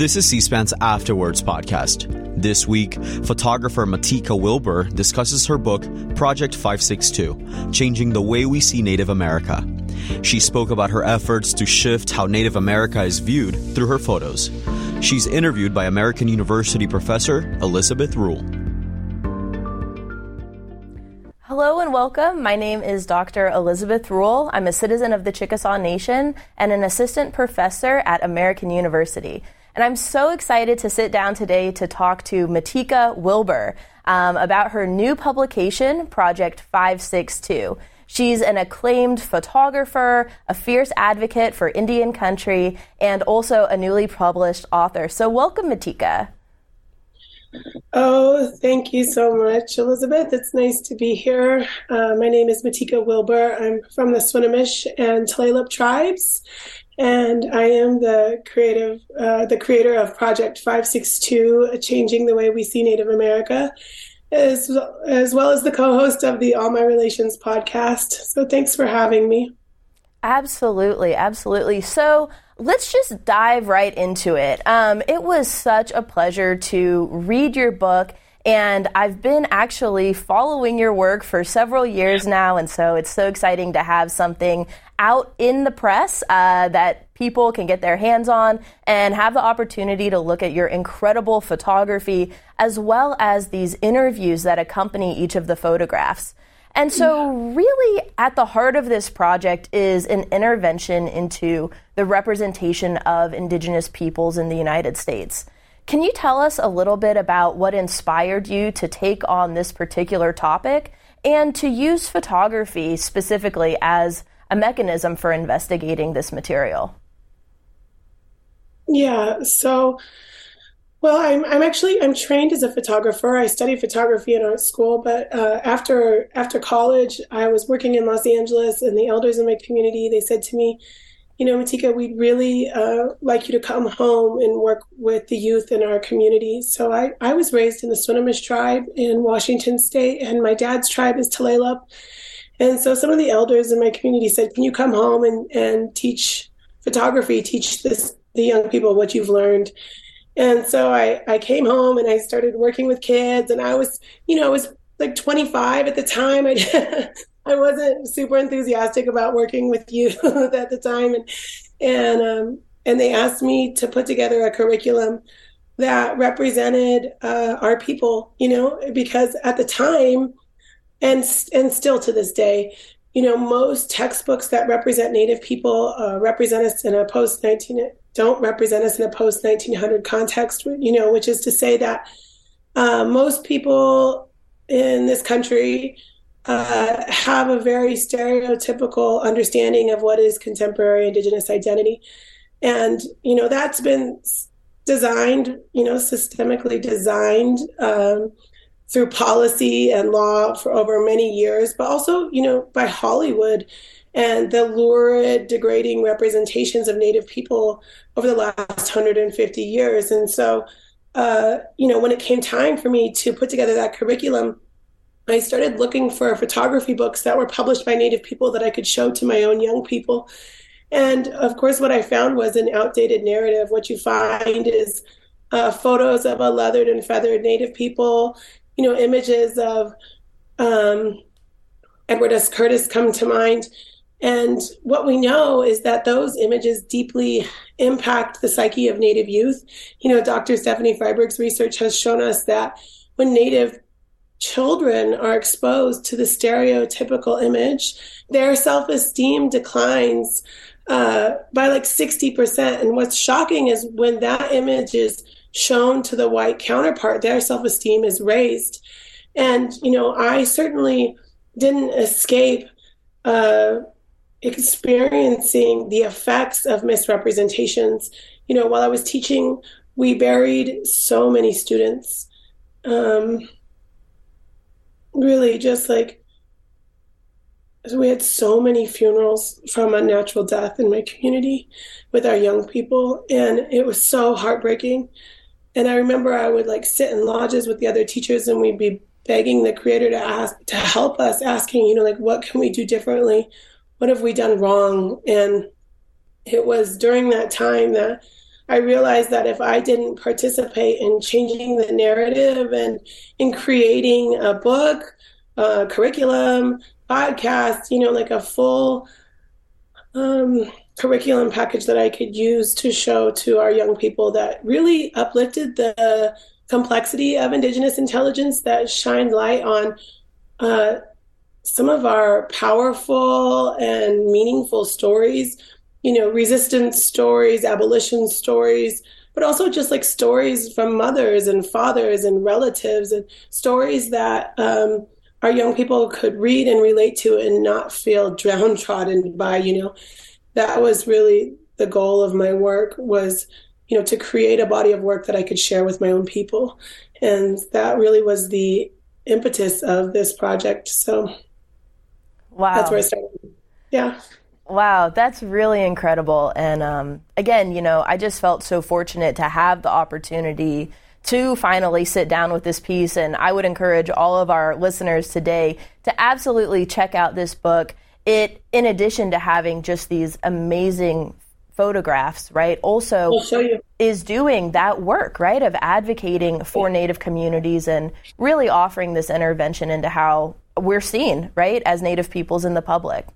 This is C SPAN's After Words podcast. This week, photographer Matika Wilbur discusses her book, Project 562 Changing the Way We See Native America. She spoke about her efforts to shift how Native America is viewed through her photos. She's interviewed by American University professor Elizabeth Rule. Hello and welcome. My name is Dr. Elizabeth Rule. I'm a citizen of the Chickasaw Nation and an assistant professor at American University. And I'm so excited to sit down today to talk to Matika Wilbur um, about her new publication, Project 562. She's an acclaimed photographer, a fierce advocate for Indian country, and also a newly published author. So, welcome, Matika. Oh, thank you so much, Elizabeth. It's nice to be here. Uh, my name is Matika Wilbur. I'm from the Swinomish and Tulalip tribes, and I am the creative, uh, the creator of Project 562, Changing the Way We See Native America, as, as well as the co-host of the All My Relations podcast. So thanks for having me. Absolutely, absolutely. So let's just dive right into it. Um, it was such a pleasure to read your book. And I've been actually following your work for several years now. And so it's so exciting to have something out in the press uh, that people can get their hands on and have the opportunity to look at your incredible photography as well as these interviews that accompany each of the photographs. And so, really, at the heart of this project is an intervention into the representation of Indigenous peoples in the United States. Can you tell us a little bit about what inspired you to take on this particular topic and to use photography specifically as a mechanism for investigating this material? Yeah, so well, I'm I'm actually I'm trained as a photographer. I studied photography in art school, but uh, after after college, I was working in Los Angeles, and the elders in my community they said to me, you know, Matika, we'd really uh, like you to come home and work with the youth in our community. So I, I was raised in the Swinomish tribe in Washington State, and my dad's tribe is Tulalip. And so some of the elders in my community said, can you come home and, and teach photography, teach this the young people what you've learned? And so I, I came home and I started working with kids and I was, you know, I was like 25 at the time. I, I wasn't super enthusiastic about working with youth at the time. And, and, um, and they asked me to put together a curriculum that represented uh, our people, you know, because at the time, and and still to this day, you know, most textbooks that represent Native people uh, represent us in a post 19 don't represent us in a post 1900 context, you know, which is to say that uh, most people in this country uh, have a very stereotypical understanding of what is contemporary Indigenous identity. And, you know, that's been designed, you know, systemically designed um, through policy and law for over many years, but also, you know, by Hollywood and the lurid, degrading representations of Native people over the last 150 years. And so, uh, you know, when it came time for me to put together that curriculum, I started looking for photography books that were published by Native people that I could show to my own young people. And of course, what I found was an outdated narrative. What you find is uh, photos of a leathered and feathered Native people, you know, images of um, Edward S. Curtis come to mind and what we know is that those images deeply impact the psyche of Native youth. You know, Dr. Stephanie Fryberg's research has shown us that when Native children are exposed to the stereotypical image, their self esteem declines uh, by like 60%. And what's shocking is when that image is shown to the white counterpart, their self esteem is raised. And, you know, I certainly didn't escape. Uh, experiencing the effects of misrepresentations. You know, while I was teaching, we buried so many students. Um, really, just like we had so many funerals from unnatural death in my community with our young people, and it was so heartbreaking. And I remember I would like sit in lodges with the other teachers, and we'd be begging the creator to ask to help us, asking, you know, like what can we do differently? what have we done wrong? And it was during that time that I realized that if I didn't participate in changing the narrative and in creating a book, a curriculum, podcast, you know, like a full um, curriculum package that I could use to show to our young people that really uplifted the complexity of Indigenous intelligence, that shined light on uh, some of our powerful and meaningful stories, you know, resistance stories, abolition stories, but also just like stories from mothers and fathers and relatives and stories that um, our young people could read and relate to and not feel downtrodden by, you know, that was really the goal of my work was, you know, to create a body of work that I could share with my own people. And that really was the impetus of this project. So wow. that's where I started. Yeah. Wow, that's really incredible. And um, again, you know, I just felt so fortunate to have the opportunity to finally sit down with this piece. And I would encourage all of our listeners today to absolutely check out this book. It, in addition to having just these amazing photographs, right, also is doing that work, right, of advocating for Native communities and really offering this intervention into how we're seen, right, as Native peoples in the public.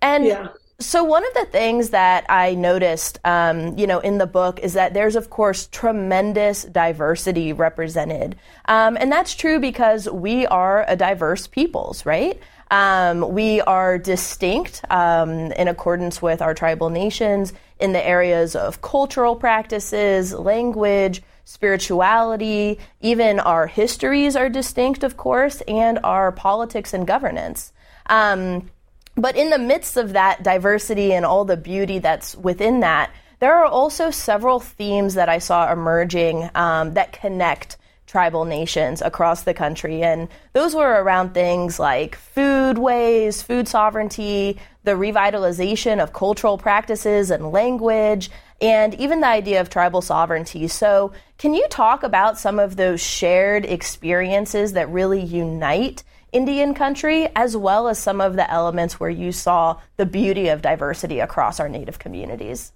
And yeah. So one of the things that I noticed, um, you know, in the book is that there's of course tremendous diversity represented, um, and that's true because we are a diverse peoples, right? Um, we are distinct um, in accordance with our tribal nations in the areas of cultural practices, language, spirituality, even our histories are distinct, of course, and our politics and governance. Um, but in the midst of that diversity and all the beauty that's within that, there are also several themes that I saw emerging um, that connect tribal nations across the country. And those were around things like food ways, food sovereignty, the revitalization of cultural practices and language, and even the idea of tribal sovereignty. So, can you talk about some of those shared experiences that really unite Indian country, as well as some of the elements where you saw the beauty of diversity across our Native communities.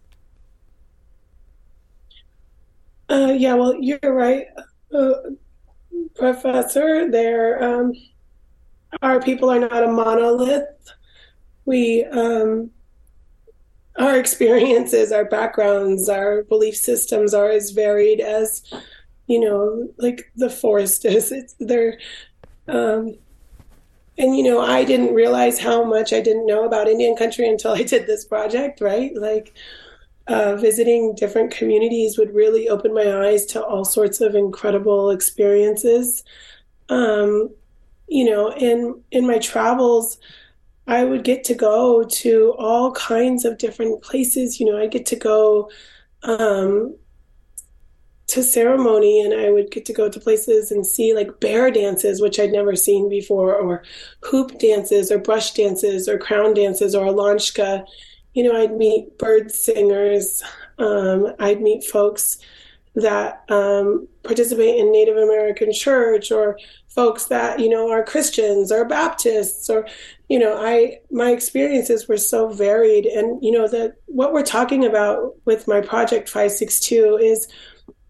Uh, yeah, well, you're right, uh, Professor. There, um, our people are not a monolith. We, um, our experiences, our backgrounds, our belief systems are as varied as, you know, like the forest is. It's they're um, and you know i didn't realize how much i didn't know about indian country until i did this project right like uh, visiting different communities would really open my eyes to all sorts of incredible experiences um, you know in in my travels i would get to go to all kinds of different places you know i get to go um, to ceremony and I would get to go to places and see like bear dances, which I'd never seen before, or hoop dances, or brush dances, or crown dances, or Alanshka. You know, I'd meet bird singers. Um, I'd meet folks that um, participate in Native American church, or folks that you know are Christians or Baptists, or you know, I my experiences were so varied, and you know that what we're talking about with my project Five Six Two is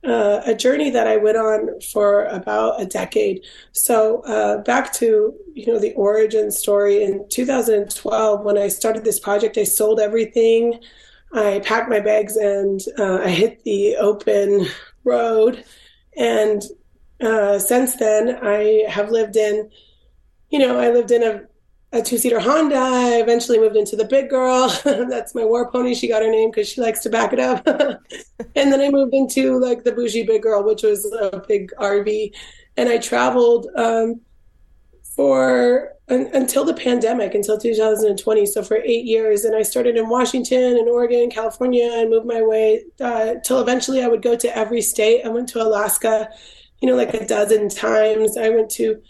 uh, a journey that I went on for about a decade. So uh, back to you know the origin story in 2012 when I started this project, I sold everything. I packed my bags and uh, I hit the open road. And uh, since then, I have lived in, you know, I lived in a a two seater Honda. I eventually moved into the big girl. That's my war pony. She got her name because she likes to back it up. and then I moved into like the bougie big girl, which was a big RV. And I traveled um, for until the pandemic, until 2020. So for eight years. And I started in Washington and Oregon California and moved my way uh, till eventually I would go to every state. I went to Alaska, you know, like a dozen times. I went to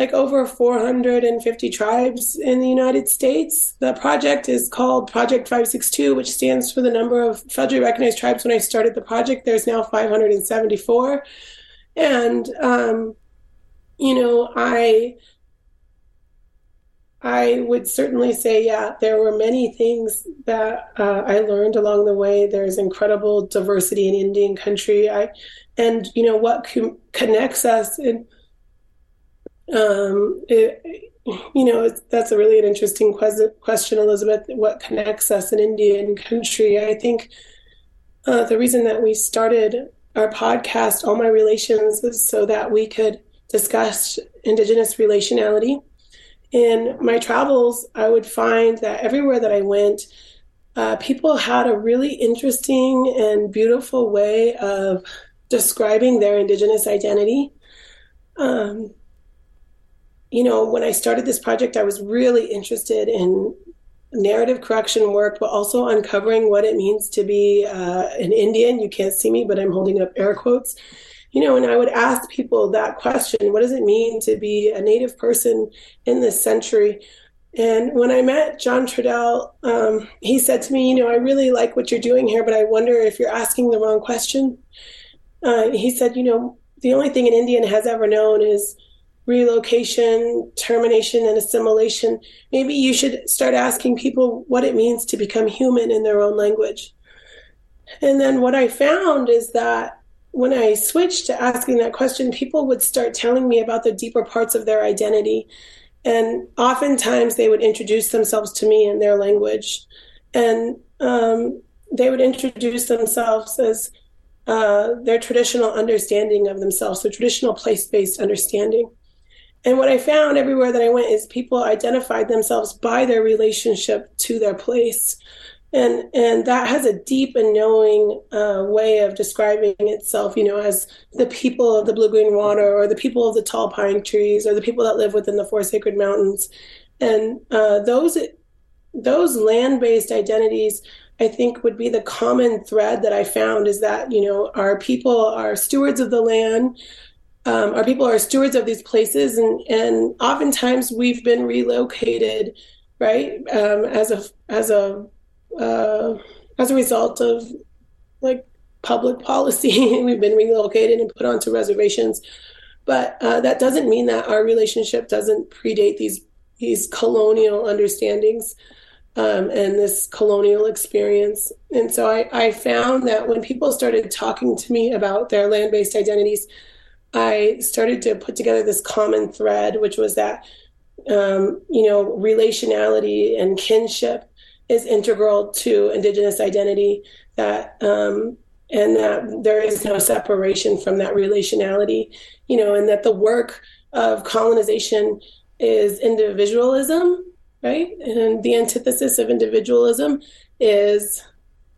like over 450 tribes in the United States. The project is called Project 562, which stands for the number of federally recognized tribes. When I started the project, there's now 574. And, um, you know, I I would certainly say, yeah, there were many things that uh, I learned along the way. There's incredible diversity in Indian country. I, and you know what connects us. And um, it, you know, that's a really an interesting question, Elizabeth. What connects us in Indian country? I think uh, the reason that we started our podcast, All My Relations, is so that we could discuss Indigenous relationality in my travels, I would find that everywhere that I went, uh, people had a really interesting and beautiful way of describing their Indigenous identity. Um, you know, when I started this project, I was really interested in narrative correction work, but also uncovering what it means to be uh, an Indian. You can't see me, but I'm holding up air quotes you know, and I would ask people that question what does it mean to be a Native person in this century? And when I met John Trudell, um, he said to me, You know, I really like what you're doing here, but I wonder if you're asking the wrong question. Uh, he said, You know, the only thing an Indian has ever known is relocation, termination, and assimilation. Maybe you should start asking people what it means to become human in their own language. And then what I found is that when I switched to asking that question, people would start telling me about the deeper parts of their identity. And oftentimes they would introduce themselves to me in their language. And um, they would introduce themselves as uh, their traditional understanding of themselves, their traditional place based understanding. And what I found everywhere that I went is people identified themselves by their relationship to their place. And and that has a deep and knowing uh, way of describing itself you know as the people of the blue green water or the people of the tall pine trees or the people that live within the four sacred mountains. And uh, those those land-based identities i think would be the common thread that i found is that you know our people are stewards of the land um, our people are stewards of these places and and oftentimes we've been relocated right um, as a as a uh, as a result of like public policy. We've been relocated and put onto reservations, but uh, that doesn't mean that our relationship doesn't predate these these colonial understandings um, and this colonial experience. And so I, I found that when people started talking to me about their land based identities, I started to put together this common thread, which was that um, you know relationality and kinship is integral to Indigenous identity. That um, and that there is no separation from that relationality, you know, and that the work of colonization is individualism, right? And the antithesis of individualism is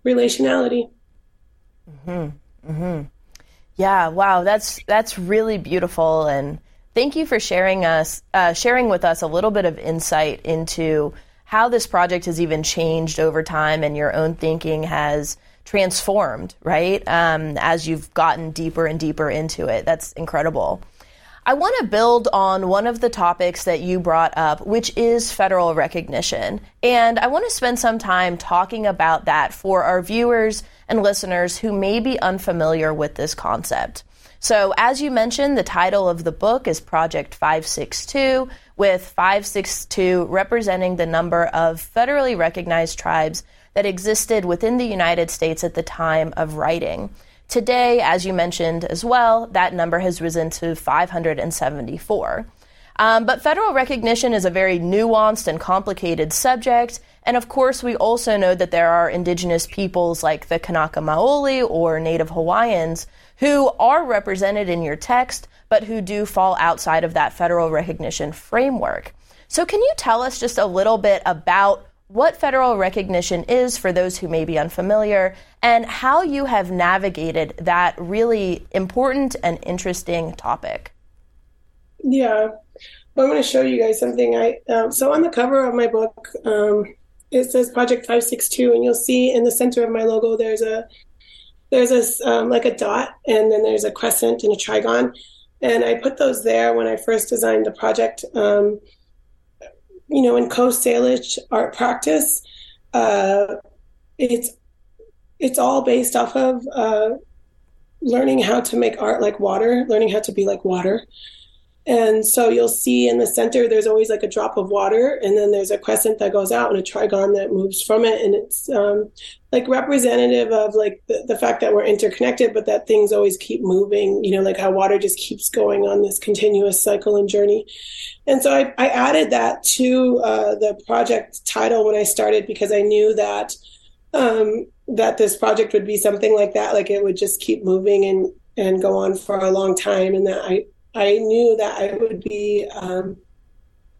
relationality. Hmm. Hmm. Yeah. Wow. That's that's really beautiful, and thank you for sharing us uh, sharing with us a little bit of insight into how this project has even changed over time and your own thinking has transformed, right? Um, as you've gotten deeper and deeper into it. That's incredible. I want to build on one of the topics that you brought up, which is federal recognition. And I want to spend some time talking about that for our viewers and listeners who may be unfamiliar with this concept. So, as you mentioned, the title of the book is Project 562, with 562 representing the number of federally recognized tribes that existed within the United States at the time of writing. Today, as you mentioned as well, that number has risen to 574. Um, but federal recognition is a very nuanced and complicated subject. And of course, we also know that there are indigenous peoples like the Kanaka Maoli or Native Hawaiians who are represented in your text, but who do fall outside of that federal recognition framework. So, can you tell us just a little bit about what federal recognition is for those who may be unfamiliar and how you have navigated that really important and interesting topic? Yeah. I'm going to show you guys something. I um, so on the cover of my book, um, it says Project 562, and you'll see in the center of my logo there's a there's a um, like a dot, and then there's a crescent and a trigon, and I put those there when I first designed the project. Um, you know, in Coast Salish art practice, uh, it's it's all based off of uh, learning how to make art like water, learning how to be like water. And so you'll see in the center there's always like a drop of water, and then there's a crescent that goes out and a trigon that moves from it, and it's um, like representative of like the, the fact that we're interconnected, but that things always keep moving. You know, like how water just keeps going on this continuous cycle and journey. And so I, I added that to uh, the project title when I started because I knew that um, that this project would be something like that, like it would just keep moving and and go on for a long time, and that I I knew that I would be um,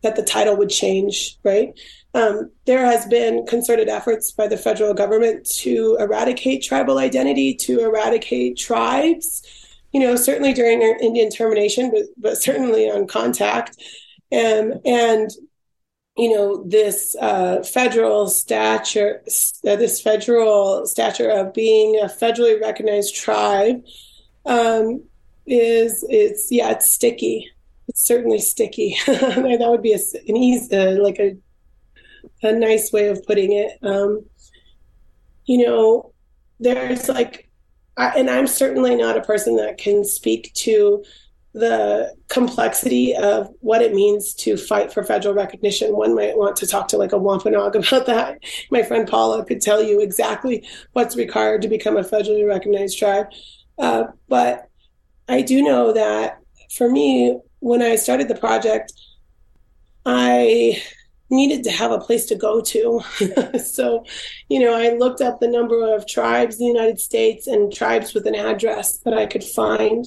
that the title would change. Right? Um, there has been concerted efforts by the federal government to eradicate tribal identity, to eradicate tribes. You know, certainly during Indian termination, but but certainly on contact, and and you know this uh, federal stature, uh, this federal stature of being a federally recognized tribe um, is it's yeah it's sticky it's certainly sticky that would be a, an easy uh, like a a nice way of putting it um, you know there's like I, and i'm certainly not a person that can speak to the complexity of what it means to fight for federal recognition. One might want to talk to like a Wampanoag about that. My friend Paula could tell you exactly what's required to become a federally recognized tribe. Uh, but I do know that for me, when I started the project, I needed to have a place to go to. so, you know, I looked up the number of tribes in the United States and tribes with an address that I could find.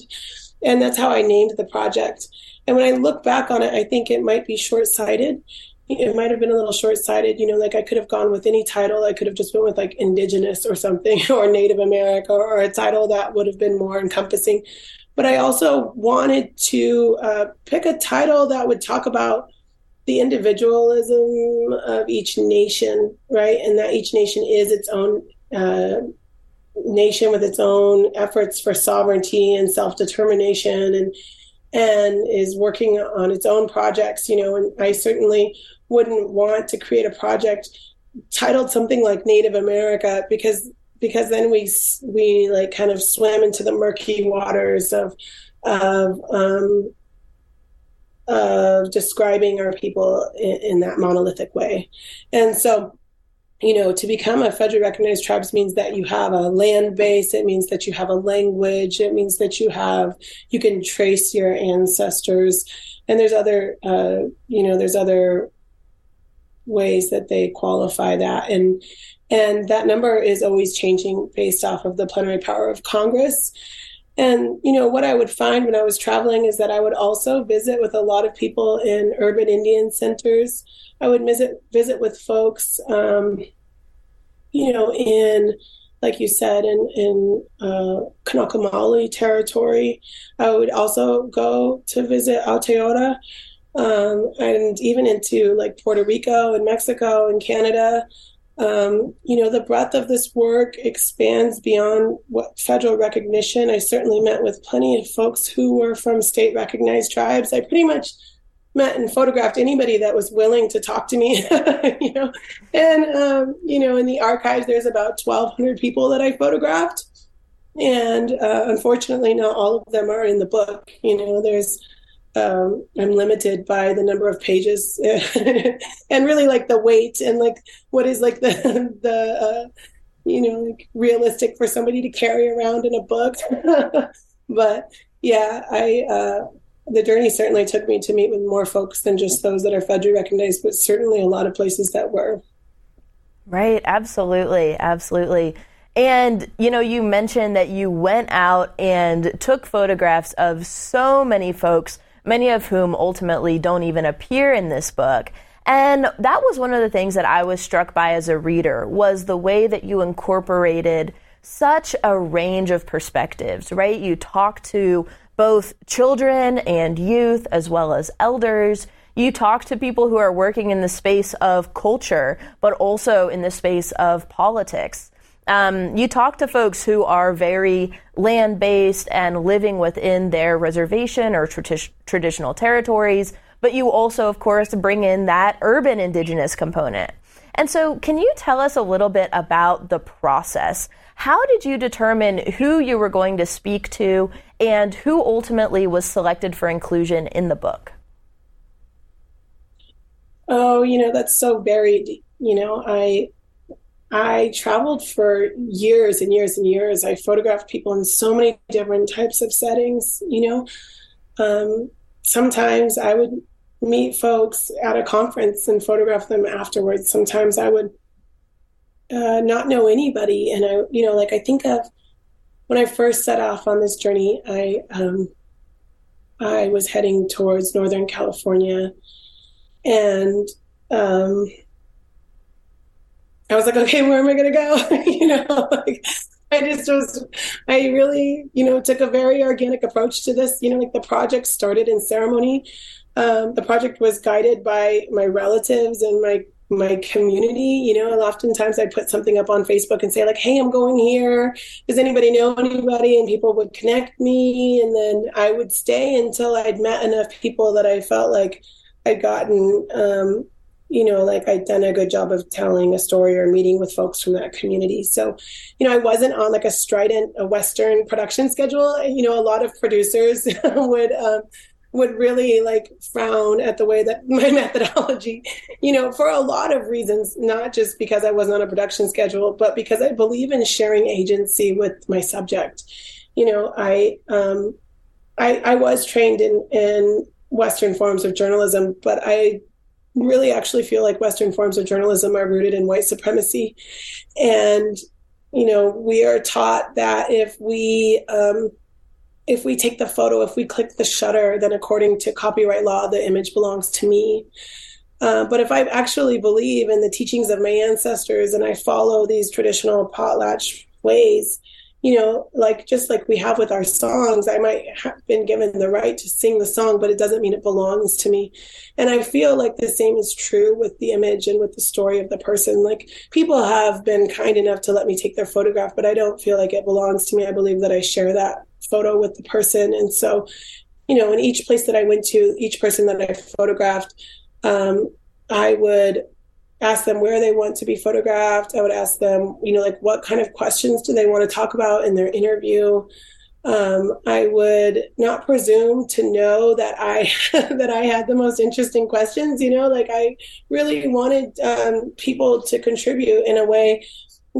And that's how I named the project. And when I look back on it, I think it might be short sighted it might have been a little short-sighted you know like i could have gone with any title i could have just went with like indigenous or something or native america or a title that would have been more encompassing but i also wanted to uh, pick a title that would talk about the individualism of each nation right? And that each nation is its own uh, nation with its own efforts for sovereignty and self-determination and and is working on its own projects you know and i certainly wouldn't want to create a project titled something like Native America because because then we we like kind of swam into the murky waters of of um, of describing our people in, in, that monolithic way, and so you know to become a federally recognized tribes means that you have a land base. It means that you have a language. It means that you have you can trace your ancestors, and there's other uh, you know there's other ways that they qualify that and and that number is always changing based off of the plenary power of congress. And you know what i would find when i was traveling is that i would also visit with a lot of people in urban indian centers. I would visit visit with folks um, you know in like you said in in uh, Kanaka Maoli territory. I would also go to visit Aotearoa um, and even into like Puerto Rico and Mexico and Canada. Um, you know, the breadth of this work expands beyond what federal recognition. I certainly met with plenty of folks who were from state recognized tribes. I pretty much met and photographed anybody that was willing to talk to me, you know. And, um, you know, in the archives, there's about 1,200 people that I photographed. And uh, unfortunately, not all of them are in the book. You know, there's um, I'm limited by the number of pages and really like the weight and like what is like the the uh, you know like realistic for somebody to carry around in a book. but yeah, I uh, the journey certainly took me to meet with more folks than just those that are federally recognized, but certainly a lot of places that were. Right, absolutely, absolutely. And, you know, you mentioned that you went out and took photographs of so many folks many of whom ultimately don't even appear in this book. And that was one of the things that I was struck by as a reader was the way that you incorporated such a range of perspectives, right? You talk to both children and youth as well as elders. You talk to people who are working in the space of culture, but also in the space of politics. Um, you talk to folks who are very land based and living within their reservation or tradi- traditional territories, but you also, of course, bring in that urban indigenous component. And so, can you tell us a little bit about the process? How did you determine who you were going to speak to and who ultimately was selected for inclusion in the book? Oh, you know, that's so varied. You know, I I traveled for years and years and years. I photographed people in so many different types of settings, you know. Um, sometimes I would meet folks at a conference and photograph them afterwards. Sometimes I would uh, not know anybody. And I, you know, like I think of when I first set off on this journey, I, um, I was heading towards Northern California and, um, I was like, okay, where am I going to go? you know, like I just was, I really, you know, took a very organic approach to this. You know, like the project started in ceremony. Um, the project was guided by my relatives and my my community. You know, oftentimes I'd put something up on Facebook and say like, "Hey, I'm going here. Does anybody know anybody?" And people would connect me, and then I would stay until I'd met enough people that I felt like I'd gotten um, you know, like I'd done a good job of telling a story or meeting with folks from that community. So, you know, I wasn't on like a strident, a Western production schedule. You know, a lot of producers would, um, would really like frown at the way that my methodology, you know, for a lot of reasons, not just because I wasn't on a production schedule, but because I believe in sharing agency with my subject. You know, I, um, I, I was trained in, in Western forms of journalism, but I really actually feel like Western forms of journalism are rooted in white supremacy. And, you know, we are taught that if we, um, if we take the photo, if we click the shutter, then according to copyright law, the image belongs to me. Uh, but if I actually believe in the teachings of my ancestors and I follow these traditional potlatch ways, you know, like just like we have with our songs, I might have been given the right to sing the song, but it doesn't mean it belongs to me. And I feel like the same is true with the image and with the story of the person. Like people have been kind enough to let me take their photograph, but I don't feel like it belongs to me. I believe that I share that photo with the person. And so, you know, in each place that I went to, each person that I photographed, um, I would ask them where they want to be photographed. I would ask them, you know, like what kind of questions do they want to talk about in their interview. Um, I would not presume to know that I that I had the most interesting questions. You know, like I really wanted um, people to contribute in a way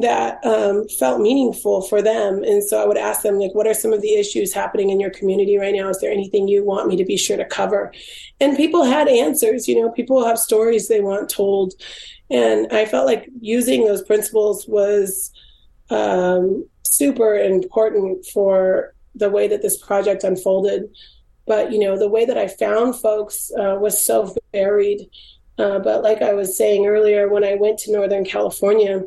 that um, felt meaningful for them. And so I would ask them, like, what are some of the issues happening in your community right now? Is there anything you want me to be sure to cover? And people had answers, you know, people have stories they want told. And I felt like using those principles was um, super important for the way that this project unfolded. But, you know, the way that I found folks uh, was so varied. Uh, but like I was saying earlier, when I went to Northern California,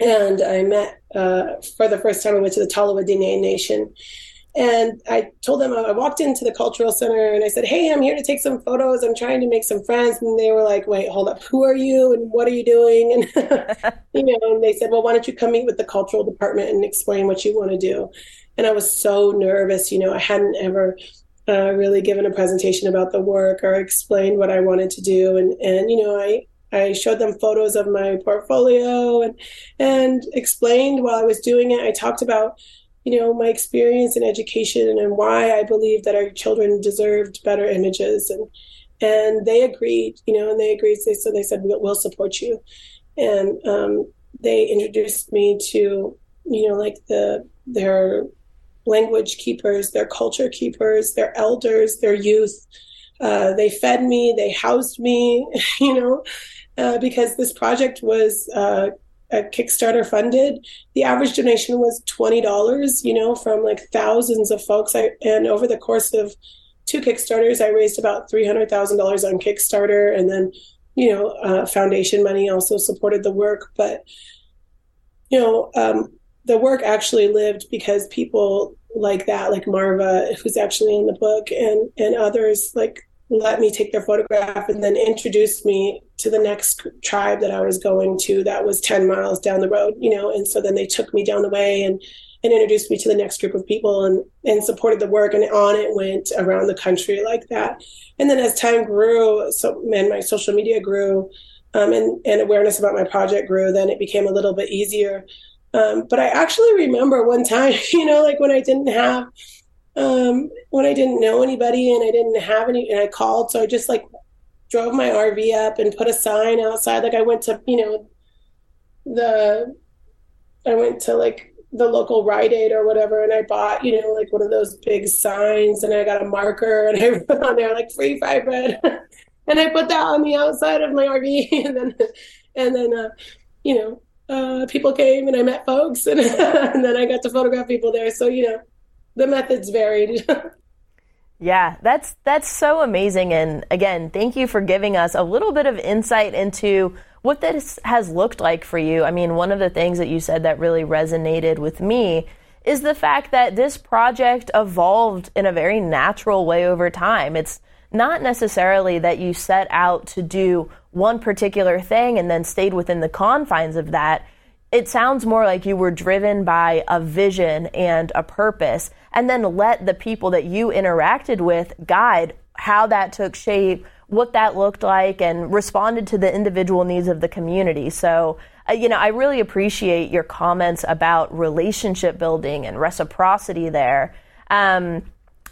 and I met uh, for the first time. I went to the Tolowa Dene Nation, and I told them I walked into the cultural center and I said, "Hey, I'm here to take some photos. I'm trying to make some friends." And they were like, "Wait, hold up. Who are you? And what are you doing?" And you know, and they said, "Well, why don't you come meet with the cultural department and explain what you want to do?" And I was so nervous. You know, I hadn't ever. Uh, really given a presentation about the work or explained what I wanted to do, and and you know I I showed them photos of my portfolio and and explained while I was doing it. I talked about, you know, my experience in education and why I believe that our children deserved better images and and they agreed, you know, and they agreed. They so they said we'll, support you, and um, they introduced me to, you know, like the their language keepers, their culture keepers, their elders, their youth. Uh, they fed me, they housed me, you know, uh, because this project was uh, a Kickstarter funded. The average donation was twenty dollars. You know, from like thousands of folks. I, and over the course of two Kickstarters, I raised about three hundred thousand dollars on Kickstarter, and then you know, uh, foundation money also supported the work. But you know, um, the work actually lived because people like that, like Marva, who's actually in the book, and and others like let me take their photograph and then introduced me to the next tribe that I was going to that was 10 miles down the road, you know, and so then they took me down the way and, and introduced me to the next group of people and, and supported the work and on it went around the country like that. And then as time grew, so and my social media grew, um, and, and awareness about my project grew, then it became a little bit easier. Um, but I actually remember one time, you know, like when I didn't have, um, when I didn't know anybody and I didn't have any, and I called, so I just like drove my RV up and put a sign outside. Like I went to, you know, the, I went to like the local Rite Aid or whatever, and I bought, you know, like one of those big signs, and I got a marker, and I wrote on there like free fry bread, and I put that on the outside of my RV, and then, and then, uh, you know, uh, people came and I met folks, and, and then I got to photograph people there. So you know, the methods varied. yeah, that's that's so amazing, and again, thank you for giving us a little bit of insight into what this has looked like for you. I mean, one of the things that you said that really resonated with me is the fact that this project evolved in a very natural way over time. It's not necessarily that you set out to do one particular thing and then stayed within the confines of that. It sounds more like you were driven by a vision and a purpose, and then let the people that you interacted with guide how that took shape, what that looked like and responded to the individual needs of the community. So, uh, you know, I really appreciate your comments about relationship building and reciprocity there. Um,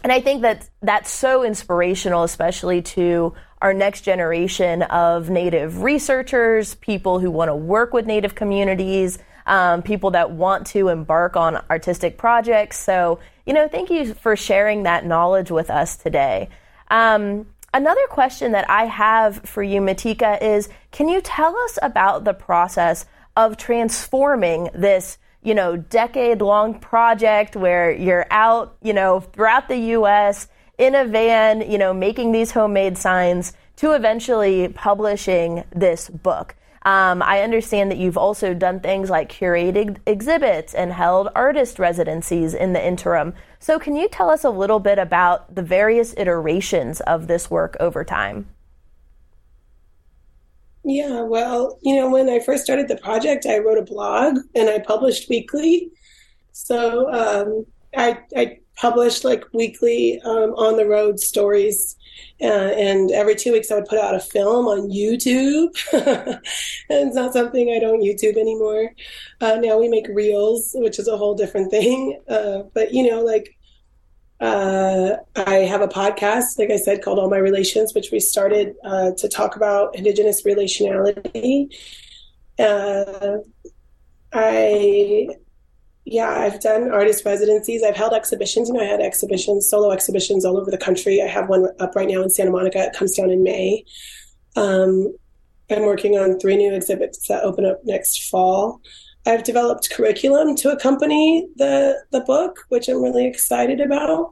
and I think that that's so inspirational, especially to our next generation of Native researchers, people who want to work with Native communities, um, people that want to embark on artistic projects. So, you know, thank you for sharing that knowledge with us today. Um, Another question that I have for you, Matika, is can you tell us about the process of transforming this, you know, decade long project where you're out, you know, throughout the US in a van, you know, making these homemade signs to eventually publishing this book? Um, I understand that you've also done things like curated exhibits and held artist residencies in the interim. So, can you tell us a little bit about the various iterations of this work over time? Yeah, well, you know, when I first started the project, I wrote a blog and I published weekly. So um, I, I published like weekly um, on the road stories uh, and every two weeks I would put out a film on YouTube. and it's not something I don't YouTube anymore. Uh, now we make reels, which is a whole different thing. Uh, but you know, like uh, I have a podcast, like I said, called All My Relations, which we started uh, to talk about Indigenous relationality. Uh, I yeah, I've done artist residencies. I've held exhibitions. You know, I had exhibitions, solo exhibitions all over the country. I have one up right now in Santa Monica. It comes down in May. Um, I'm working on three new exhibits that open up next fall. I've developed curriculum to accompany the the book, which I'm really excited about.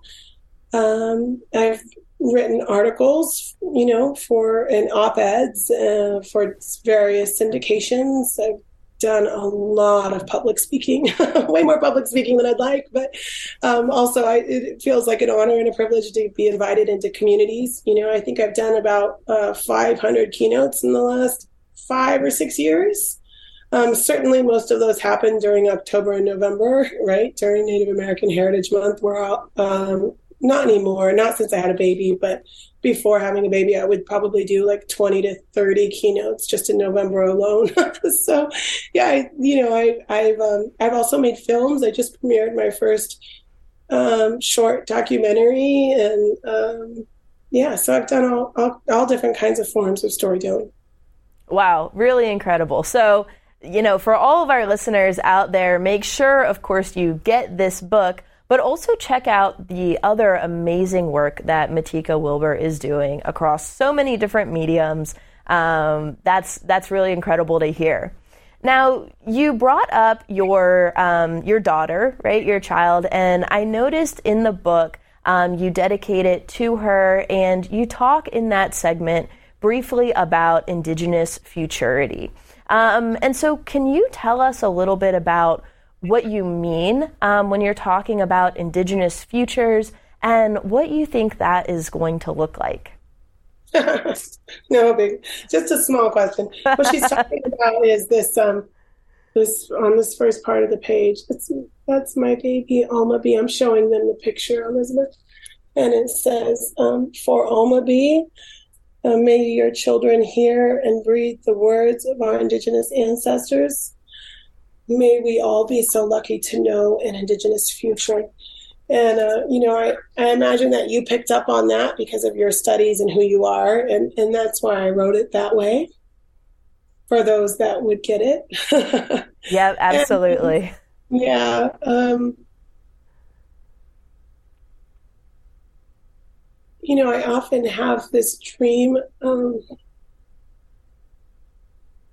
Um, I've written articles, you know, for and op eds uh, for various syndications. I've done a lot of public speaking, way more public speaking than I'd like, but um, also I, it feels like an honor and a privilege to be invited into communities. You know, I think I've done about uh, 500 keynotes in the last five or six years. Um, certainly, most of those happened during October and November, right? During Native American Heritage Month, where um, not anymore, not since I had a baby, but before having a baby, I would probably do like 20 to 30 keynotes just in November alone. so, yeah, I, you know, I, I've, um, I've also made films. I just premiered my first um, short documentary and, um, yeah, so I've done all, all, all different kinds of forms of storytelling. Wow, really incredible. So, you know, for all of our listeners out there, make sure, of course, you get this book but also check out the other amazing work that Matika Wilbur is doing across so many different mediums. Um, that's that's really incredible to hear. Now, you brought up your um, your daughter, right, your child, and I noticed in the book um, you dedicate it to her, and you talk in that segment briefly about Indigenous futurity. Um, and so, can you tell us a little bit about what you mean um, when you're talking about Indigenous futures and what you think that is going to look like. no big, just a small question. What she's talking about is this, um, this on this first part of the page. That's that's my baby Alma B. I'm showing them the picture, Elizabeth, and it says um, for Alma B. Uh, may your children hear and breathe the words of our Indigenous ancestors. May we all be so lucky to know an Indigenous future. And, uh, you know, I, I imagine that you picked up on that because of your studies and who you are. And, and that's why I wrote it that way for those that would get it. yeah, absolutely. And, yeah. Um, you know, I often have this dream. Um,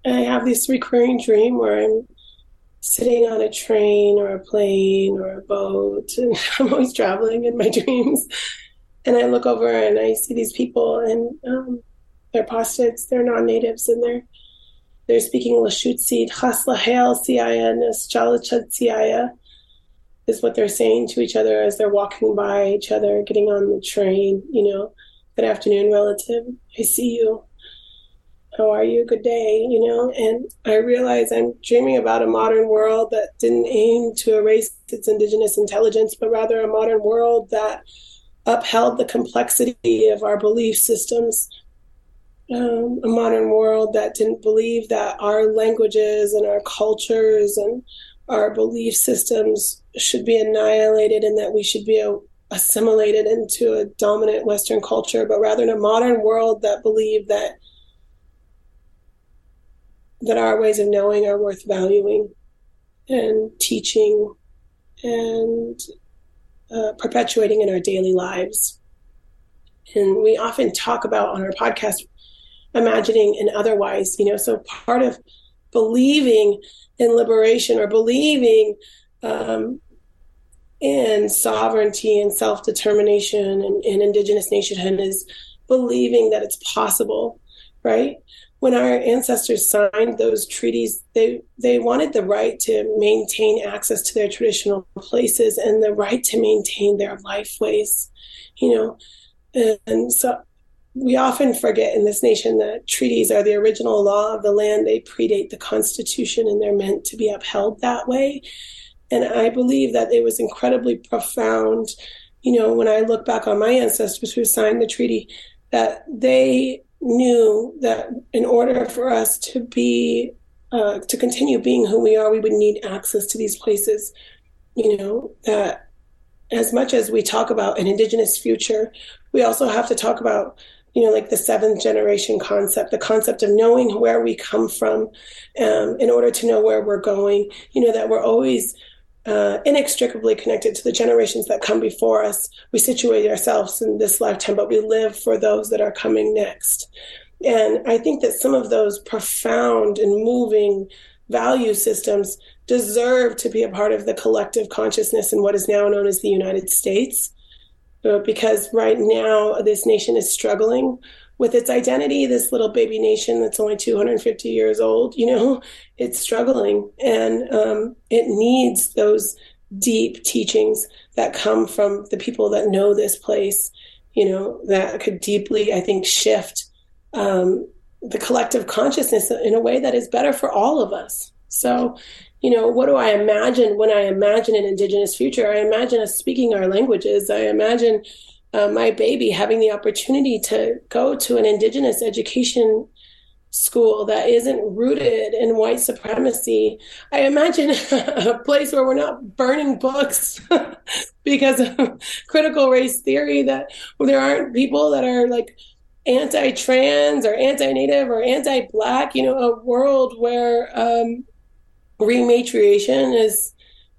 I have this recurring dream where I'm sitting on a train or a plane or a boat, and I'm always traveling in my dreams. And I look over and I see these people, and um, they're Pastuts, they're non-natives, and they're they're speaking Lushootseed, Chaslahel Siaya, Neschalachad Siaya, is what they're saying to each other as they're walking by each other, getting on the train, you know, good afternoon, relative. I see you. How are you? Good day, you know? And I realize I'm dreaming about a modern world that didn't aim to erase its indigenous intelligence, but rather a modern world that upheld the complexity of our belief systems um, a modern world that didn't believe that our languages and our cultures and our belief systems should be annihilated and that we should be a, assimilated into a dominant Western culture, but rather in a modern world that believed that that our ways of knowing are worth valuing and teaching and uh, perpetuating in our daily lives. And we often talk about on our podcast imagining and otherwise, you know, so part of believing in liberation or believing um, in sovereignty and self determination and, and indigenous nationhood is believing that it's possible, right? When our ancestors signed those treaties, they they wanted the right to maintain access to their traditional places and the right to maintain their life ways, you know. And, and so we often forget in this nation that treaties are the original law of the land. They predate the Constitution and they're meant to be upheld that way. And I believe that it was incredibly profound. You know, when I look back on my ancestors who signed the treaty, that they knew that in order for us to be, uh, to continue being who we are, we would need access to these places. You know, that as much as we talk about an Indigenous future, we also have to talk about you know, like the seventh generation concept, the concept of knowing where we come from um, in order to know where we're going, you know, that we're always uh, inextricably connected to the generations that come before us. We situate ourselves in this lifetime, but we live for those that are coming next. And I think that some of those profound and moving value systems deserve to be a part of the collective consciousness in what is now known as the United States uh, because right now this nation is struggling with its identity. This little baby nation that's only 250 years old, you know, it's struggling and um, it needs those deep teachings that come from the people that know this place, you know, that could deeply, I think, shift um, the collective consciousness in a way that is better for all of us. So, you know, what do I imagine when I imagine an Indigenous future? I imagine us speaking our languages. I imagine uh, my baby having the opportunity to go to an Indigenous education school that isn't rooted in white supremacy. I imagine a place where we're not burning books because of critical race theory, that there aren't people that are like anti trans or anti native or anti black, you know, a world where, um, rematriation is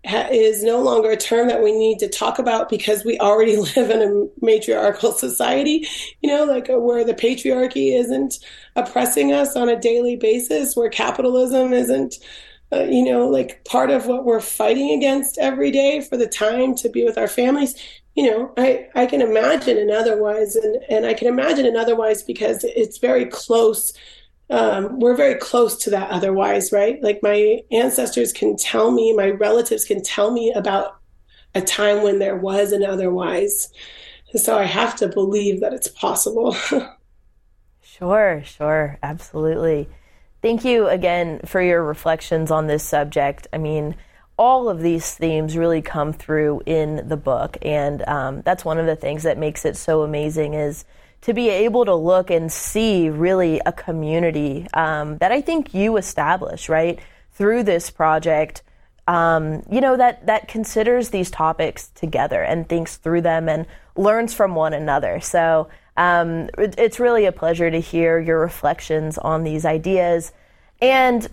is no longer a term that we need to talk about because we already live in a matriarchal society, you know, like uh, where the patriarchy isn't oppressing us on a daily basis, where capitalism isn't, uh, you know, like part of what we're fighting against every day for the time to be with our families. You know, I, I can imagine an otherwise, and, and I can imagine an otherwise because it's very close um, we're very close to that otherwise, right? Like my ancestors can tell me, my relatives can tell me about a time when there was an otherwise. So I have to believe that it's possible. sure, sure, absolutely. Thank you again for your reflections on this subject. I mean, all of these themes really come through in the book, and um, that's one of the things that makes it so amazing is to be able to look and see really a community um, that I think you establish, right, through this project. Um, you know that that considers these topics together and thinks through them and learns from one another. So um, it, it's really a pleasure to hear your reflections on these ideas. And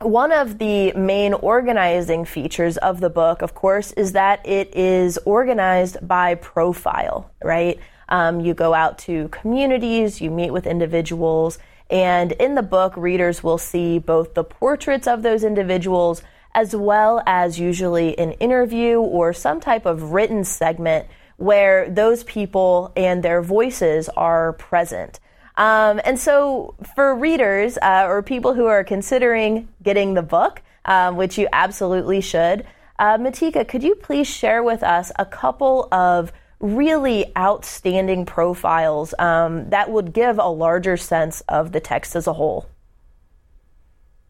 one of the main organizing features of the book, of course, is that it is organized by profile, right? Um, you go out to communities, you meet with individuals, and in the book, readers will see both the portraits of those individuals as well as usually an interview or some type of written segment where those people and their voices are present. Um, and so, for readers uh, or people who are considering getting the book, um, which you absolutely should, uh, Matika, could you please share with us a couple of really outstanding profiles um, that would give a larger sense of the text as a whole?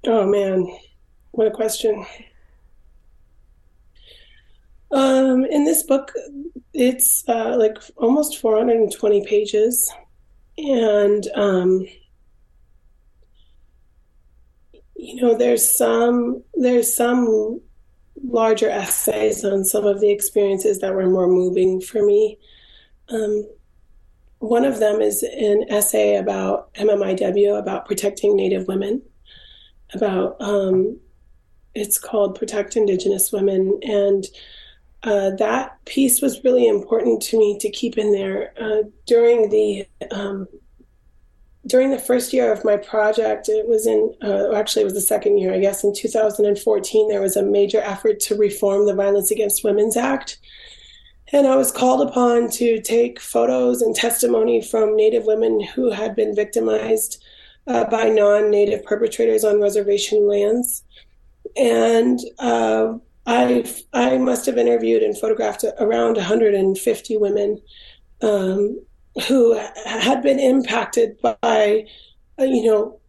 Oh, man. What a question. Um, in this book, it's uh, like almost 420 pages. And, um, you know, there's some, there's some larger essays on some of the experiences that were more moving for me. Um, one of them is an essay about MMIW, about protecting Native women, about um, it's called Protect Indigenous Women. And uh, that piece was really important to me to keep in there uh, during the um, during the first year of my project, it was in, uh, actually, it was the second year, I guess, in 2014, there was a major effort to reform the Violence Against Women's Act. And I was called upon to take photos and testimony from Native women who had been victimized uh, by non Native perpetrators on reservation lands. And uh, I, I must have interviewed and photographed around 150 women um, who had been impacted by, uh, you know,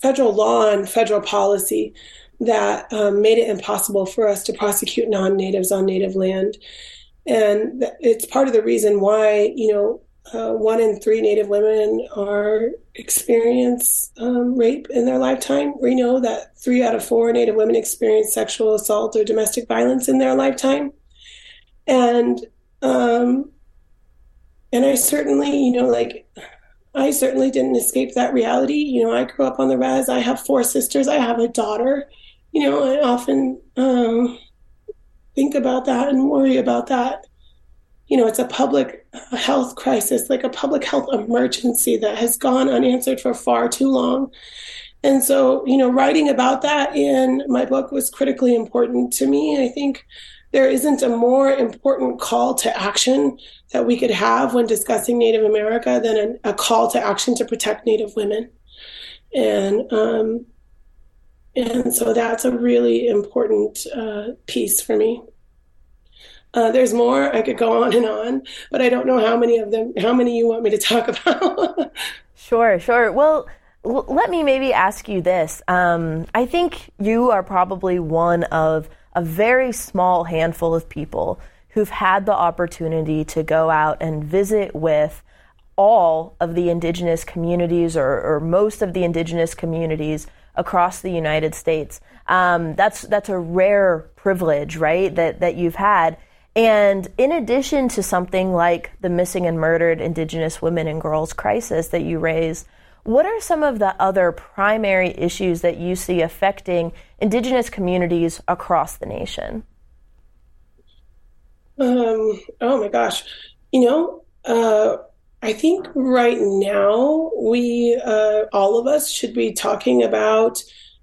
federal law and federal policy that um, made it impossible for us to prosecute non-natives on native land, and it's part of the reason why you know uh, one in three Native women are experience um, rape in their lifetime. We know that three out of four Native women experience sexual assault or domestic violence in their lifetime, and um, and I certainly, you know, like I certainly didn't escape that reality. You know, I grew up on the res. I have four sisters. I have a daughter. You know, I often um, think about that and worry about that. You know, it's a public health crisis, like a public health emergency that has gone unanswered for far too long. And so, you know, writing about that in my book was critically important to me. I think there isn't a more important call to action that we could have when discussing Native America than a, a call to action to protect Native women. And um, and so that's a really important uh, piece for me. Uh, there's more. I could go on and on, but I don't know how many of them, how many you want me to talk about. sure, sure. Well, l- let me maybe ask you this. Um, I think you are probably one of a very small handful of people who've had the opportunity to go out and visit with all of the indigenous communities or, or most of the indigenous communities across the United States. Um, that's that's a rare privilege, right? That that you've had. And in addition to something like the missing and murdered Indigenous women and girls crisis that you raise, what are some of the other primary issues that you see affecting Indigenous communities across the nation? Um, oh my gosh. You know, uh, I think right now we, uh, all of us, should be talking about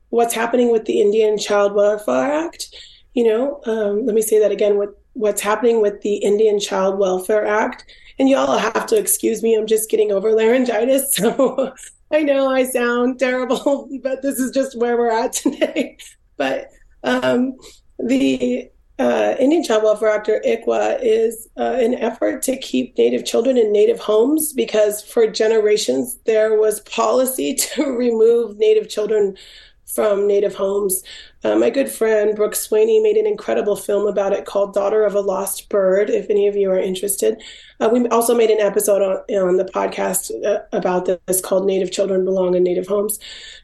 what's happening with the Indian Child Welfare Act. You know, um, let me say that again. What what's happening with the Indian Child Welfare Act? And y'all have to excuse me. I'm just getting over laryngitis, so I know I sound terrible, but this is just where we're at today. But um, the uh, Indian Child Welfare Act, or ICWA, is uh, an effort to keep Native children in Native homes because for generations there was policy to remove Native children from Native homes Uh, my good friend Brooke Swaney made an incredible film about it called Daughter of a Lost Bird, if any of you are interested. Uh, we also made an episode on, on the podcast uh, about this called Native Children Belong in Native Homes.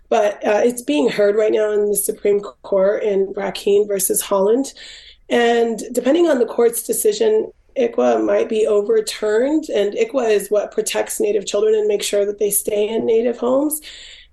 But uh, it's being heard right now in the Supreme Court in Brackeen versus Haaland. And depending on the court's decision, ICWA might be overturned. And ICWA is what protects Native children and makes sure that they stay in Native homes.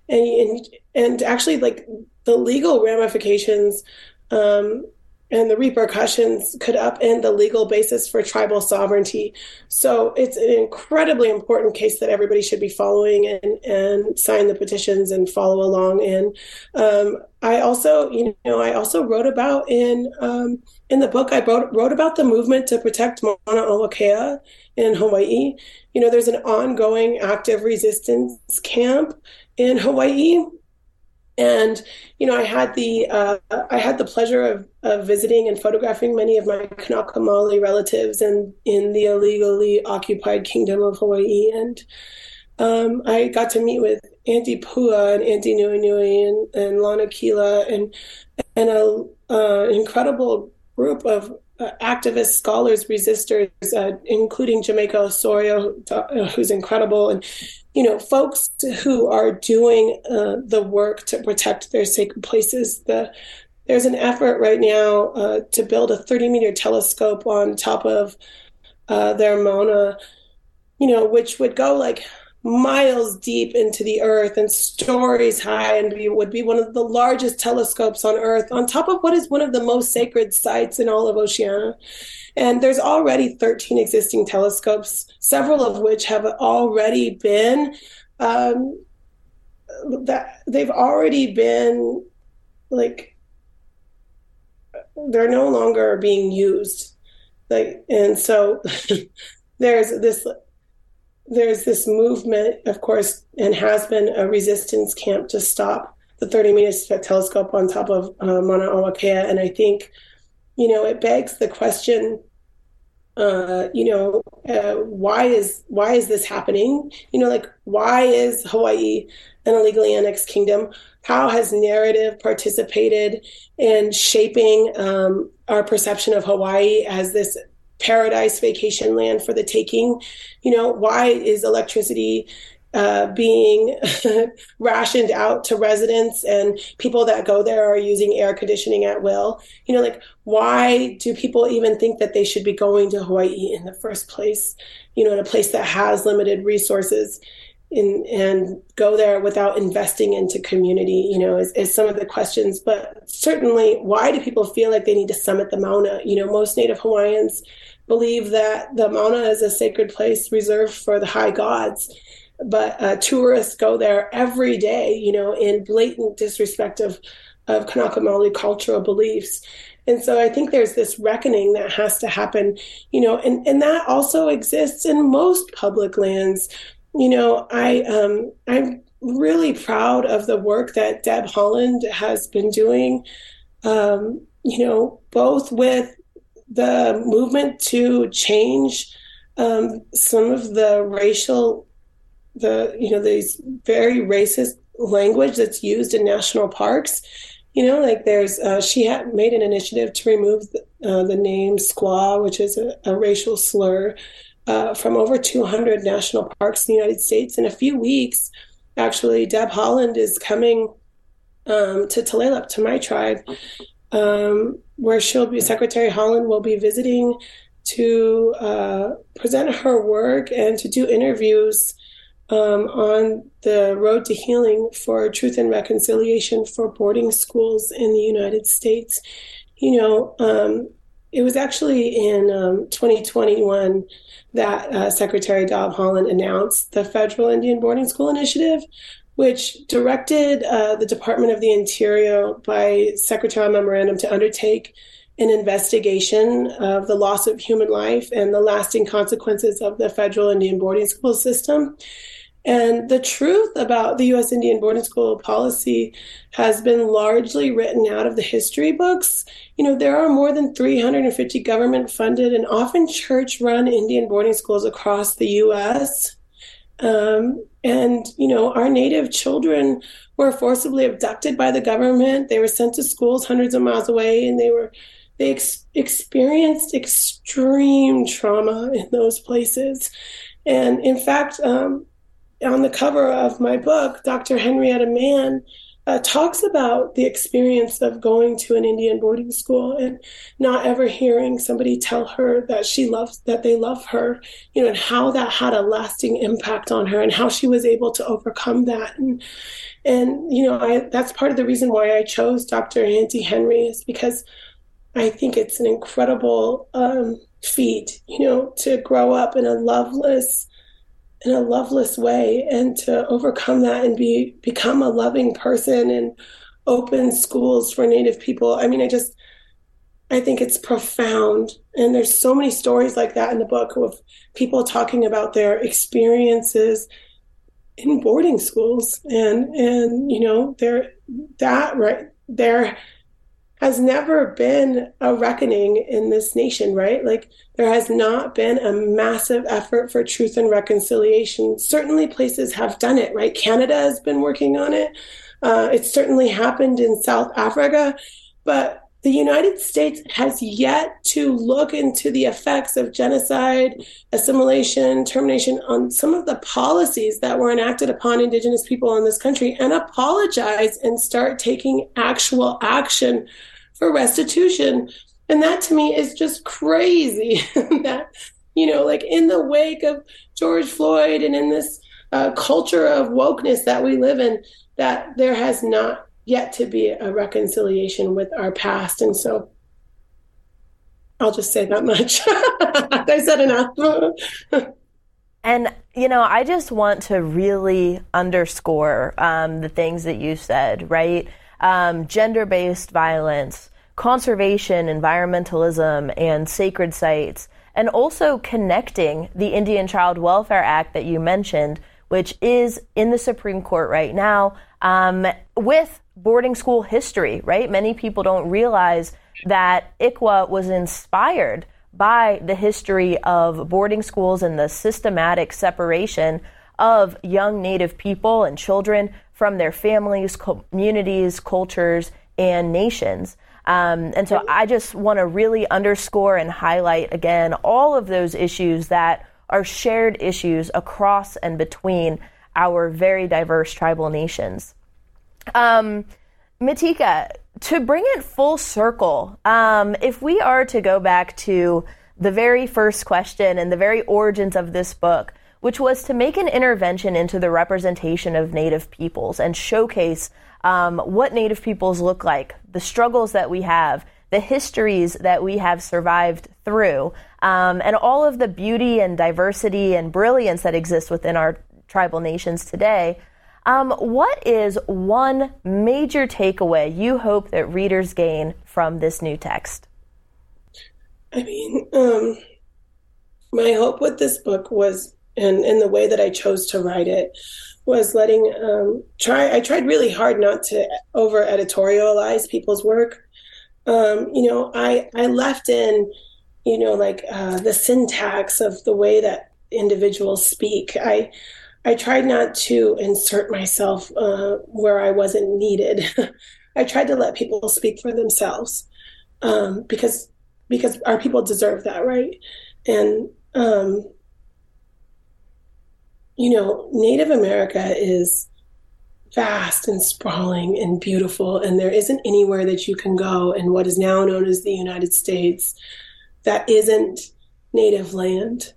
And, and, and actually, like the legal ramifications um, and the repercussions could upend the legal basis for tribal sovereignty. So it's an incredibly important case that everybody should be following and, and sign the petitions and follow along in. Um, I also, you know, I also wrote about in um, in the book I wrote, wrote about the movement to protect Mauna a Wākea in Hawaii. You know, there's an ongoing active resistance camp in Hawaii and you know, I had the uh, I had the pleasure of, of visiting and photographing many of my Kanaka Maoli relatives in in the illegally occupied Kingdom of Hawaii, and um, I got to meet with Auntie Pua and Auntie Nui Nui and, and Lanakila and and a uh, incredible group of uh, activists, scholars, resistors, uh, including Jamaica Osorio, uh, who's incredible, and you know, folks who are doing uh, the work to protect their sacred places. The there's an effort right now uh, to build a 30 meter telescope on top of uh, their Mauna, you know, which would go like miles deep into the earth and stories high and be, would be one of the largest telescopes on earth on top of what is one of the most sacred sites in all of oceania and there's already 13 existing telescopes, several of which have already been um, that they've already been like they're no longer being used. Like and so there's this there's this movement, of course, and has been a resistance camp to stop the 30 meter telescope on top of uh, Mauna a Wākea. And I think you know, it begs the question, uh, you know, uh, why is why is this happening? You know, like why is Hawaii an illegally annexed kingdom? How has narrative participated in shaping um, our perception of Hawaii as this paradise vacation land for the taking? You know, why is electricity uh, being rationed out to residents and people that go there are using air conditioning at will. You know, like why do people even think that they should be going to Hawaii in the first place? You know, in a place that has limited resources. In, and go there without investing into community, you know, is, is some of the questions. But certainly, why do people feel like they need to summit the Mauna? You know, most Native Hawaiians believe that the Mauna is a sacred place reserved for the high gods but uh, tourists go there every day, you know, in blatant disrespect of, of Kanaka cultural beliefs. And so I think there's this reckoning that has to happen, you know, and, and that also exists in most public lands. You know, I um, I'm really proud of the work that Deb Haaland has been doing, um, you know, both with the movement to change um, some of the racial the you know these very racist language that's used in national parks. You know like there's uh, she had made an initiative to remove the, uh, the name squaw which is a, a racial slur uh, from over 200 national parks in the united states. In a few weeks actually deb Haaland is coming um, to tulalip to my tribe. Um, where she'll be secretary Haaland will be visiting to uh, present her work and to do interviews um, on the road to healing for truth and reconciliation for boarding schools in the United States. You know, um, it was actually in um, 2021 that uh, Secretary Deb Haaland announced the Federal Indian Boarding School Initiative, which directed uh, the Department of the Interior by secretarial memorandum to undertake an investigation of the loss of human life and the lasting consequences of the federal Indian boarding school system. And the truth about the U.S. Indian boarding school policy has been largely written out of the history books. You know, there are more than 350 government funded and often church run Indian boarding schools across the U.S. Um, and you know our native children were forcibly abducted by the government. They were sent to schools hundreds of miles away and they were they ex- experienced extreme trauma in those places. And in fact um, on the cover of my book dr henrietta mann uh, talks about the experience of going to an Indian boarding school and not ever hearing somebody tell her that she loves that they love her, you know, and how that had a lasting impact on her and how she was able to overcome that. And and you know, I that's part of the reason why I chose Dr. Auntie Henry is because I think it's an incredible um, feat, you know, to grow up in a loveless in a loveless way and to overcome that and be become a loving person and open schools for native people. I mean i just i think it's profound. And there's so many stories like that in the book of people talking about their experiences in boarding schools and and you know there that right there has never been a reckoning in this nation, right? Like there has not been a massive effort for truth and reconciliation. Certainly places have done it, right? Canada has been working on it. Uh, it's certainly happened in South Africa, but the United States has yet to look into the effects of genocide, assimilation, termination on some of the policies that were enacted upon Indigenous people in this country and apologize and start taking actual action for restitution. And that to me is just crazy that, you know, like in the wake of George Floyd and in this uh, culture of wokeness that we live in, that there has not yet to be a reconciliation with our past. And so I'll just say that much. I said enough. and, you know, I just want to really underscore um, the things that you said, right? Um, gender based violence, conservation, environmentalism, and sacred sites, and also connecting the Indian Child Welfare Act that you mentioned, which is in the Supreme Court right now, um, with boarding school history, right? Many people don't realize that ICWA was inspired by the history of boarding schools and the systematic separation of young Native people and children from their families, communities, cultures, and nations. Um, and so I just want to really underscore and highlight again all of those issues that are shared issues across and between our very diverse tribal nations. Um, Matika, to bring it full circle, um, if we are to go back to the very first question and the very origins of this book, which was to make an intervention into the representation of Native peoples and showcase um, what Native peoples look like, the struggles that we have, the histories that we have survived through, um, and all of the beauty and diversity and brilliance that exists within our tribal nations today. Um, what is one major takeaway you hope that readers gain from this new text? I mean, um, my hope with this book was, and in the way that I chose to write it, was letting um, try. I tried really hard not to over editorialize people's work. Um, you know, I I left in, you know, like uh, the syntax of the way that individuals speak. I I tried not to insert myself uh, where I wasn't needed. I tried to let people speak for themselves um, because because our people deserve that, right? And um, you know, Native America is vast and sprawling and beautiful, and there isn't anywhere that you can go in what is now known as the United States that isn't Native land,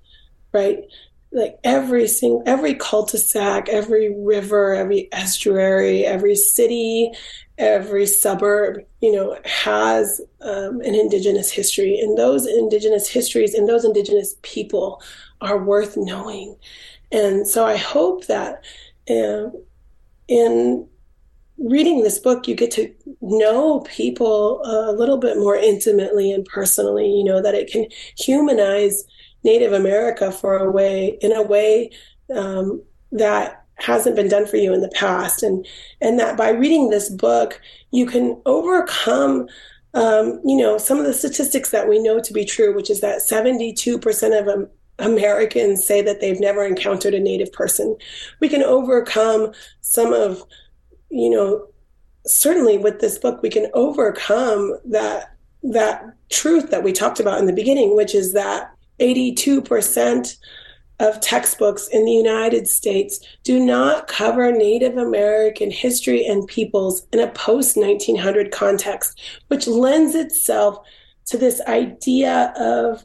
right? Like every single, every cul-de-sac, every river, every estuary, every city, every suburb, you know, has um, an indigenous history, and those indigenous histories and those indigenous people are worth knowing. And so I hope that uh, in reading this book, you get to know people a little bit more intimately and personally, you know, that it can humanize Native America for a way, in a way um, that hasn't been done for you in the past. And, and that by reading this book, you can overcome um, you know, some of the statistics that we know to be true, which is that 72% of Americans say that they've never encountered a Native person. We can overcome some of, you know, certainly with this book, we can overcome that that truth that we talked about in the beginning, which is that 82% of textbooks in the United States do not cover Native American history and peoples in a post 1900 context, which lends itself to this idea of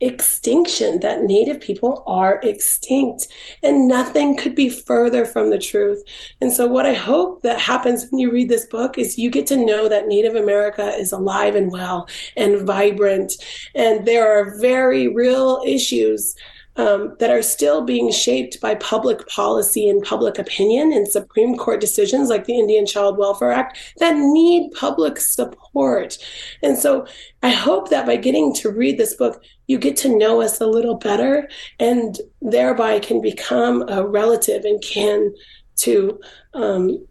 extinction, that Native people are extinct. And nothing could be further from the truth. And so, what I hope that happens when you read this book is you get to know that Native America is alive and well and vibrant. And there are very real issues um, that are still being shaped by public policy and public opinion and Supreme Court decisions like the Indian Child Welfare Act that need public support. And so I hope that by getting to read this book, you get to know us a little better and thereby can become a relative and kin to um,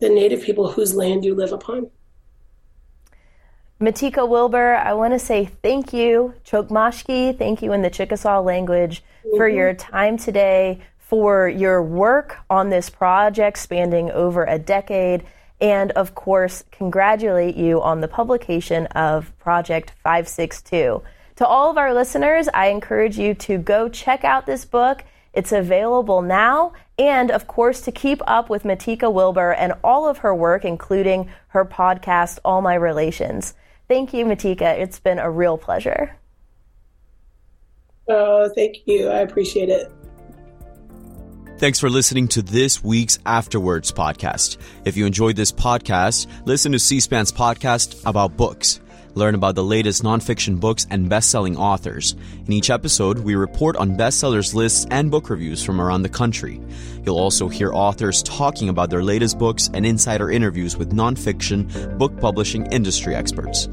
the Native people whose land you live upon. Matika Wilbur, I want to say thank you, Chokmashki, thank you in the Chickasaw language mm-hmm. for your time today, for your work on this project spanning over a decade, and of course, congratulate you on the publication of Project 562. To all of our listeners, I encourage you to go check out this book. It's available now. And of course, to keep up with Matika Wilbur and all of her work, including her podcast, All My Relations. Thank you, Matika. It's been a real pleasure. Oh, thank you. I appreciate it. Thanks for listening to this week's After Words podcast. If you enjoyed this podcast, listen to C SPAN's podcast about books. Learn about the latest nonfiction books and best selling authors. In each episode, we report on bestsellers lists and book reviews from around the country. You'll also hear authors talking about their latest books and insider interviews with nonfiction book publishing industry experts.